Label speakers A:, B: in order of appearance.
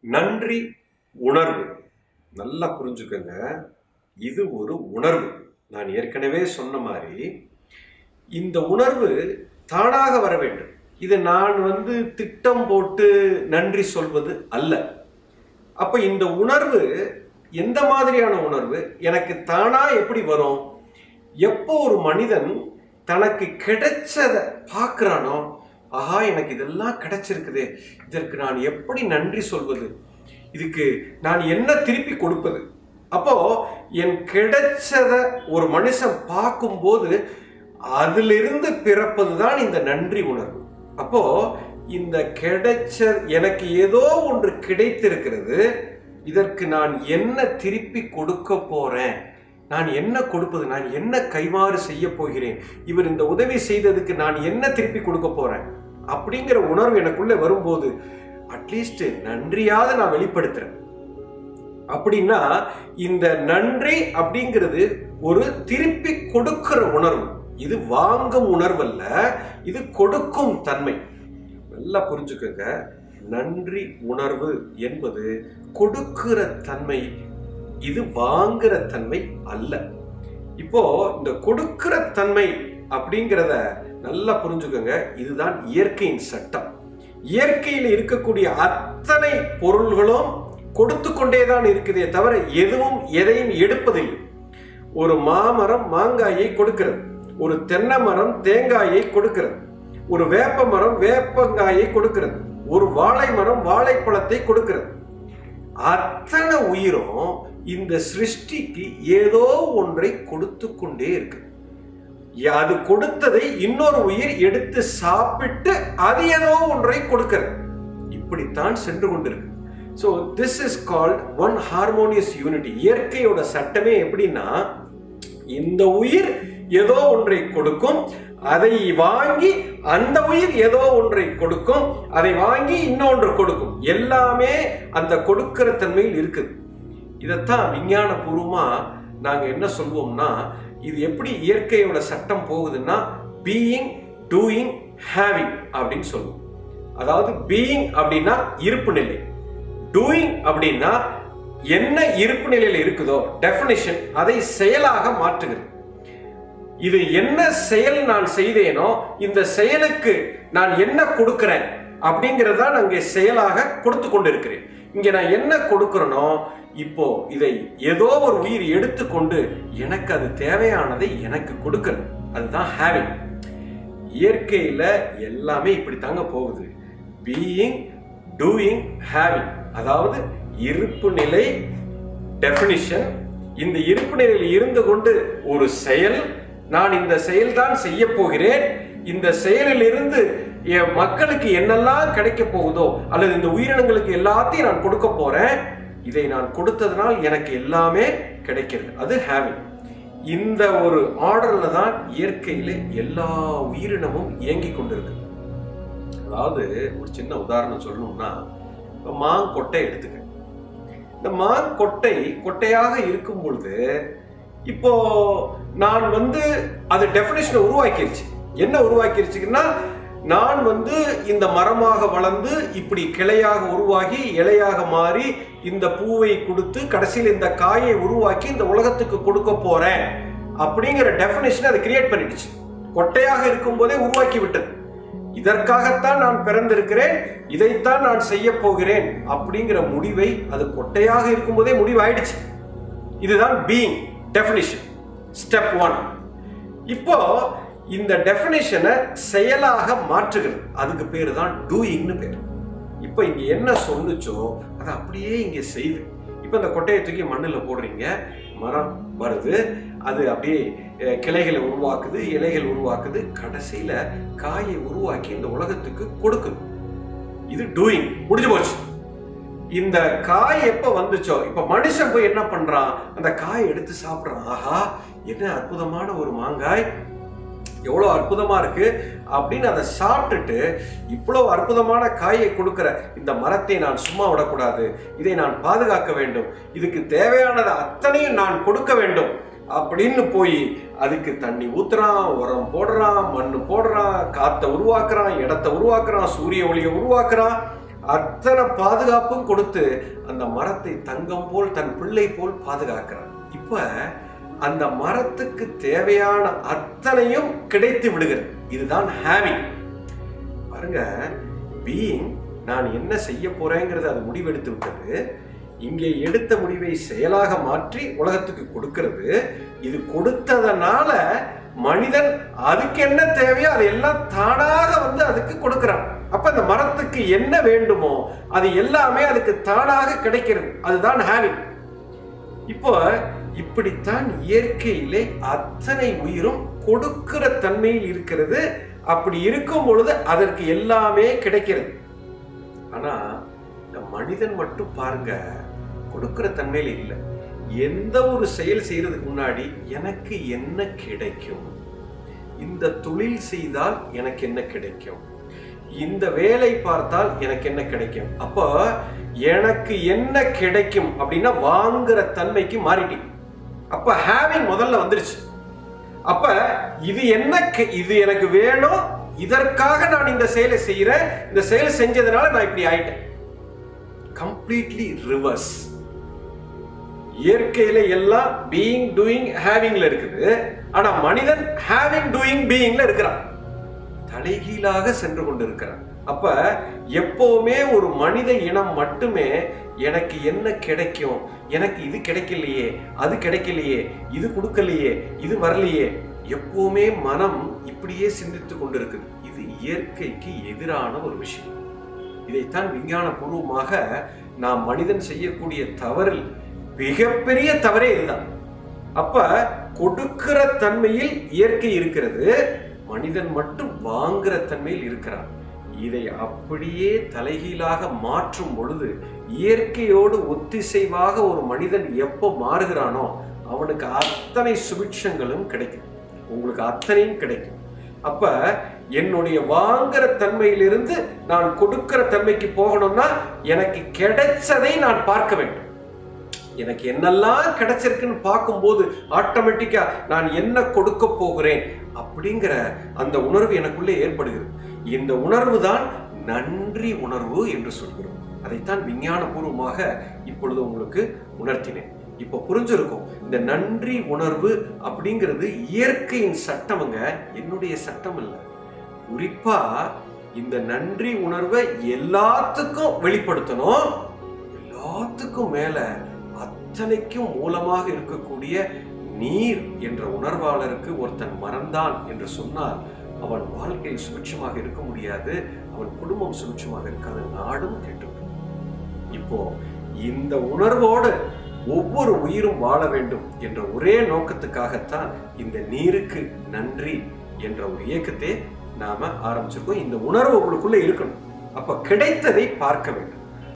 A: நன்றி உணர்வு. நல்லா புரிஞ்சுக்கங்க. இது ஒரு உணர்வு. நான் ஏற்கனவே சொன்ன மாதிரி இந்த உணர்வு தானாக வர வேண்டும். இது நான் வந்து திட்டம் போட்டு நன்றி சொல்வது அல்ல. அப்போ இந்த உணர்வு எந்த மாதிரியான உணர்வு? எனக்கு தானா எப்படி வரும்? எப்போ ஒரு மனிதன் தனக்கு கிடைச்சதை பார்க்குறானோ ஆஹா எனக்கு இதெல்லாம் கிடைச்சிருக்குதே. இதற்கு நான் எப்படி நன்றி சொல்வது? இதுக்கு நான் என்ன திருப்பி கொடுப்பது? அப்போ என் கிடைச்சத ஒரு மனுஷன் பார்க்கும்போது அதிலிருந்து பிறப்பது தான் இந்த நன்றி உணர்வு. அப்போ இந்த கிடைச்ச எனக்கு ஏதோ ஒன்று கிடைத்திருக்கிறது. இதற்கு நான் என்ன திருப்பி கொடுக்க போறேன்? நான் என்ன கொடுப்பது நான் என்ன கைமாறு செய்ய போகிறேன்? இவர் இந்த உதவி செய்ததுக்கு நான் என்ன திருப்பி கொடுக்க போறேன்? அப்படிங்கிற உணர்வு எனக்குள்ளே வரும்போது அட்லீஸ்ட் நன்றியாவது நான் வெளிப்படுத்துறேன். அப்படின்னா இந்த நன்றி அப்படிங்கிறது ஒரு திருப்பி கொடுக்கிற உணர்வு. இது வாங்கும் உணர்வு அல்ல இது கொடுக்கும் தன்மை. நல்லா புரிஞ்சுக்கோங்க. நன்றி உணர்வு என்பது கொடுக்கிற தன்மை இது வாங்குற தன்மை அல்ல. இப்போ இந்த கொடுக்கிற தன்மை அப்படிங்கிறத நல்லா புரிஞ்சுக்கோங்க. இதுதான் இயற்கையின் சட்டம். இயற்கையில் இருக்கக்கூடிய அத்தனை பொருள்களும் கொடுத்து கொண்டே தான் இருக்குதே தவிர எதுவும் எதையும் எடுப்பதில்லை. ஒரு மாமரம் மாங்காயை கொடுக்கிறது. ஒரு தென்னை மரம் தேங்காயை கொடுக்கிறது. ஒரு வேப்ப மரம் வேப்பங்காயை கொடுக்கிறது. ஒரு வாழை மரம் வாழைப்பழத்தை கொடுக்கிறது. அத்தனை உயிரும் இந்த சிருஷ்டிக்கு ஏதோ ஒன்றை கொடுத்து கொண்டே இருக்கு. அது கொடுத்ததை இன்னொரு உயிர் எடுத்து சாப்பிட்டு அது ஏதோ ஒன்றை கொடுக்கிறது. இப்படித்தான் சென்று கொண்டிருக்கு. So this is called one harmonious unity இயற்கையோட சட்டமே எப்படின்னா இந்த உயிர் ஏதோ ஒன்றை கொடுக்கும் அதை வாங்கி அந்த உயிர் ஏதோ ஒன்றை கொடுக்கும் அதை வாங்கி இன்னொன்று கொடுக்கும். எல்லாமே அந்த கொடுக்கிற தன்மையில் இருக்குது. இதைத்தான் விஞ்ஞான பூர்வமாக நாங்கள் என்ன சொல்வோம்னா இது எப்படி இயற்கையோட சட்டம் போகுதுன்னா பீயிங் டூயிங் ஹேவிங் அப்படின்னு சொல்லுவோம். அதாவது பீயிங் அப்படின்னா இருப்பு நிலை. டூயிங் அப்படின்னா என்ன இருப்பு நிலையில் இருக்குதோ டெஃபினிஷன் அதை செயலாக மாற்றுகிறது. இது என்ன செயல் நான் செய்தேனோ இந்த செயலுக்கு நான் என்ன கொடுக்கிறேன் அப்படிங்கிறத நான் இங்கே செயலாக கொடுத்து கொண்டிருக்கிறேன். இங்கே நான் என்ன கொடுக்குறேனோ இப்போ இதை ஏதோ ஒரு உயிர் எடுத்துக்கொண்டு எனக்கு அது தேவையானதை எனக்கு கொடுக்கிறது அதுதான் ஹேவிங் இயற்கையில எல்லாமே இப்படி தாங்க போகுது. பீயிங் டூயிங் ஹேவிங் அதாவது இருப்பு நிலை டெஃபினிஷன் இந்த இருப்பு நிலையில் இருந்து கொண்டு ஒரு செயல் நான் இந்த செயல்தான் செய்ய போகிறேன். இந்த செயலிலிருந்து என் மக்களுக்கு என்னெல்லாம் கிடைக்க போகுதோ அல்லது இந்த உயிரினங்களுக்கு எல்லாத்தையும் நான் கொடுக்க போறேன் இதை நான் கொடுத்ததுனால் எனக்கு எல்லாமே கிடைக்கிறது. அது ஹேவிங் இந்த ஒரு ஆர்டர்ல தான் இயற்கையில எல்லா உயிரினமும் இயங்கி கொண்டிருக்கு. அதாவது ஒரு சின்ன உதாரணம் சொல்லணும்னா இப்போ மாங்கொட்டை எடுத்துக்க. இந்த மாங்கொட்டை கொட்டையாக இருக்கும் பொழுது இப்போ நான் வந்து அது டெஃபினேஷனை உருவாக்கிருச்சு. என்ன உருவாக்கிருச்சுன்னா நான் வந்து இந்த மரமாக வளர்ந்து இப்படி கிளையாக உருவாகி இலையாக மாறி இந்த பூவை கொடுத்து கடைசியில் இந்த காயை உருவாக்கி இந்த உலகத்துக்கு கொடுக்க போறேன் அப்படிங்கிற டெஃபினேஷன் அதை கிரியேட் பண்ணிடுச்சு. கொட்டையாக இருக்கும் போதே உருவாக்கி விட்டது. இதற்காகத்தான் நான் பிறந்திருக்கிறேன் இதைத்தான் நான் செய்ய போகிறேன் அப்படிங்கிற முடிவை அது கொட்டையாக இருக்கும்போதே முடிவாயிடுச்சு. இதுதான் பீயிங் டெஃபினிஷன் ஸ்டெப் ஒன் இப்போ இந்த டெஃபினேஷனை செயலாக மாற்றுகிறது. அதுக்கு பேர் தான் டூயிங்னு பேர். இப்போ இங்க என்ன சொன்னுச்சோ அதை அப்படியே இங்க செய்யுது இப்போ இந்த கொட்டையை தூக்கி மண்ணில் போடுறீங்க. மரம் வருது. அது அப்படியே கிளைகளை உருவாக்குது இலைகள் உருவாக்குது. கடைசியில் காயை உருவாக்கி இந்த உலகத்துக்கு கொடுக்குது. இது டூயிங் முடிஞ்சு போச்சு. இந்த காய் எப்ப வந்துச்சோ இப்ப மனுஷன் போய் என்ன பண்றான்? அந்த காய் எடுத்து சாப்பிடுறான். ஆஹா என்ன அற்புதமான ஒரு மாங்காய். எவ்வளோ அற்புதமா இருக்கு. அப்படின்னு அதை சாப்பிட்டுட்டு இவ்வளோ அற்புதமான காயை கொடுக்கிற இந்த மரத்தை நான் சும்மா விடக்கூடாது. இதை நான் பாதுகாக்க வேண்டும். இதுக்கு தேவையானதை அத்தனையும் நான் கொடுக்க வேண்டும். அப்படின்னு போய் அதுக்கு தண்ணி ஊத்துறான் உரம் போடுறான் மண் போடுறான் காற்றை உருவாக்குறான் இடத்தை உருவாக்குறான் சூரிய ஒளியை உருவாக்குறான். அத்தனை பாதுகாப்பும் கொடுத்து அந்த மரத்தை தங்கம் போல் தன் பிள்ளை போல் பாதுகாக்கிறார். இப்ப அந்த மரத்துக்கு தேவையான அத்தனையும் கிடைத்து விடுகிறது. இதுதான் ஹேவிங் பாருங்க பீயிங் நான் என்ன செய்ய போறேங்கிறது அது முடிவெடுத்து விட்டது. இங்கே எடுத்த முடிவை செயலாக மாற்றி உலகத்துக்கு கொடுக்கிறது. இது கொடுத்ததனால மனிதன் அதுக்கு என்ன தேவையோ அதை எல்லாம் தானாக வந்து அதுக்கு கொடுக்கிறான். அப்ப அந்த மரத்துக்கு என்ன வேண்டுமோ அது எல்லாமே அதுக்கு தானாக கிடைக்கிறது. அதுதான் ஹேவிங் இப்போ இப்படித்தான் இயற்கையிலே அத்தனை உயிரும் கொடுக்கிற தன்மையில் இருக்கிறது. அப்படி இருக்கும் பொழுது அதற்கு எல்லாமே கிடைக்கிறது. ஆனா இந்த மனிதன் மட்டும் பாருங்க கொடுக்கிற தன்மையில் இல்லை. எந்த ஒரு செயல் செய்யறதுக்கு முன்னாடி எனக்கு என்ன கிடைக்கும்? இந்த தொழில் செய்தால் எனக்கு என்ன கிடைக்கும்? இந்த வேலை பார்த்தால் எனக்கு என்ன கிடைக்கும்? அப்போ எனக்கு என்ன கிடைக்கும் அப்படின்னா வாங்குற தன்மைக்கு மாறிட்டேன். அப்ப ஹேவிங் முதல்ல வந்துருச்சு. அப்ப இது என்ன கெ- இது எனக்கு வேணும். இதற்காக நான் இந்த செயலை செய்யறேன் இந்த செயலை செஞ்சதுனால நான் இப்படி ஆயிட்டேன். கம்ப்ளீட்லி ரிவர்ஸ் இயற்கையில எல்லாம் பீயிங் டூயிங் ஹேவிங்ல இருக்குது. ஆனா மனிதன் ஹேவிங் டூயிங் பீயிங்ல இருக்கிறான். தலைகீழாக சென்று கொண்டிருக்கிறான். அப்ப எப்பவுமே ஒரு மனித இனம் மட்டுமே எனக்கு என்ன கிடைக்கும்? எனக்கு இது கிடைக்கலையே அது கிடைக்கலையே இது கொடுக்கலையே இது வரலையே. எப்பவுமே மனம் இப்படியே சிந்தித்து கொண்டிருக்குது. இது இயற்கைக்கு எதிரான ஒரு விஷயம். இதைத்தான் விஞ்ஞான பூர்வமாக நாம் மனிதன் செய்யக்கூடிய தவறில் மிகப்பெரிய தவறே இதுதான். அப்ப கொடுக்கிற தன்மையில் இயற்கை இருக்கிறது மனிதன் மட்டும் வாங்குற தன்மையில் இருக்கிறான். இதை அப்படியே தலைகீழாக மாற்றும் பொழுது இயற்கையோடு ஒத்திசைவாக ஒரு மனிதன் எப்போ மாறுகிறானோ அவனுக்கு அத்தனை சுபிட்சங்களும் கிடைக்கும். உங்களுக்கு அத்தனையும் கிடைக்கும். அப்ப என்னுடைய வாங்குற தன்மையிலிருந்து நான் கொடுக்கிற தன்மைக்கு போகணும்னா எனக்கு கிடைச்சதை நான் பார்க்க வேண்டும். எனக்கு என்னெல்லாம் கிடைச்சிருக்குன்னு பார்க்கும்போது ஆட்டோமேட்டிக்கா நான் என்ன கொடுக்க போகிறேன் அப்படிங்கிற அந்த உணர்வு எனக்குள்ளே ஏற்படுகிறது. இந்த உணர்வு தான் நன்றி உணர்வு என்று சொல்கிறோம். அதைத்தான் விஞ்ஞானபூர்வமாக இப்பொழுது உங்களுக்கு உணர்த்தினேன். இப்போ புரிஞ்சிருக்கும். இந்த நன்றி உணர்வு அப்படிங்கிறது இயற்கையின் சட்டமுங்க என்னுடைய சட்டம் இல்லை குறிப்பா இந்த நன்றி உணர்வை எல்லாத்துக்கும் வெளிப்படுத்தணும். எல்லாத்துக்கும் மேல அத்தனைக்கும் மூலமாக இருக்கக்கூடிய நீர் என்ற உணர்வாளருக்கு ஒருத்தன் மறந்தான் என்று சொன்னால் அவன் வாழ்க்கையில் சுபிட்சமாக இருக்க முடியாது அவன் குடும்பம் சுபிட்சமாக இருக்காது நாடும் கெட்டுவிடும் இப்போ இந்த உணர்வோடு ஒவ்வொரு உயிரும் வாழ வேண்டும் என்ற ஒரே நோக்கத்துக்காகத்தான் இந்த நீருக்கு நன்றி என்ற ஒரு இயக்கத்தை நாம ஆரம்பிச்சிருக்கோம். இந்த உணர்வு உங்களுக்குள்ள இருக்கணும். அப்ப கிடைத்ததை பார்க்க வேண்டும்.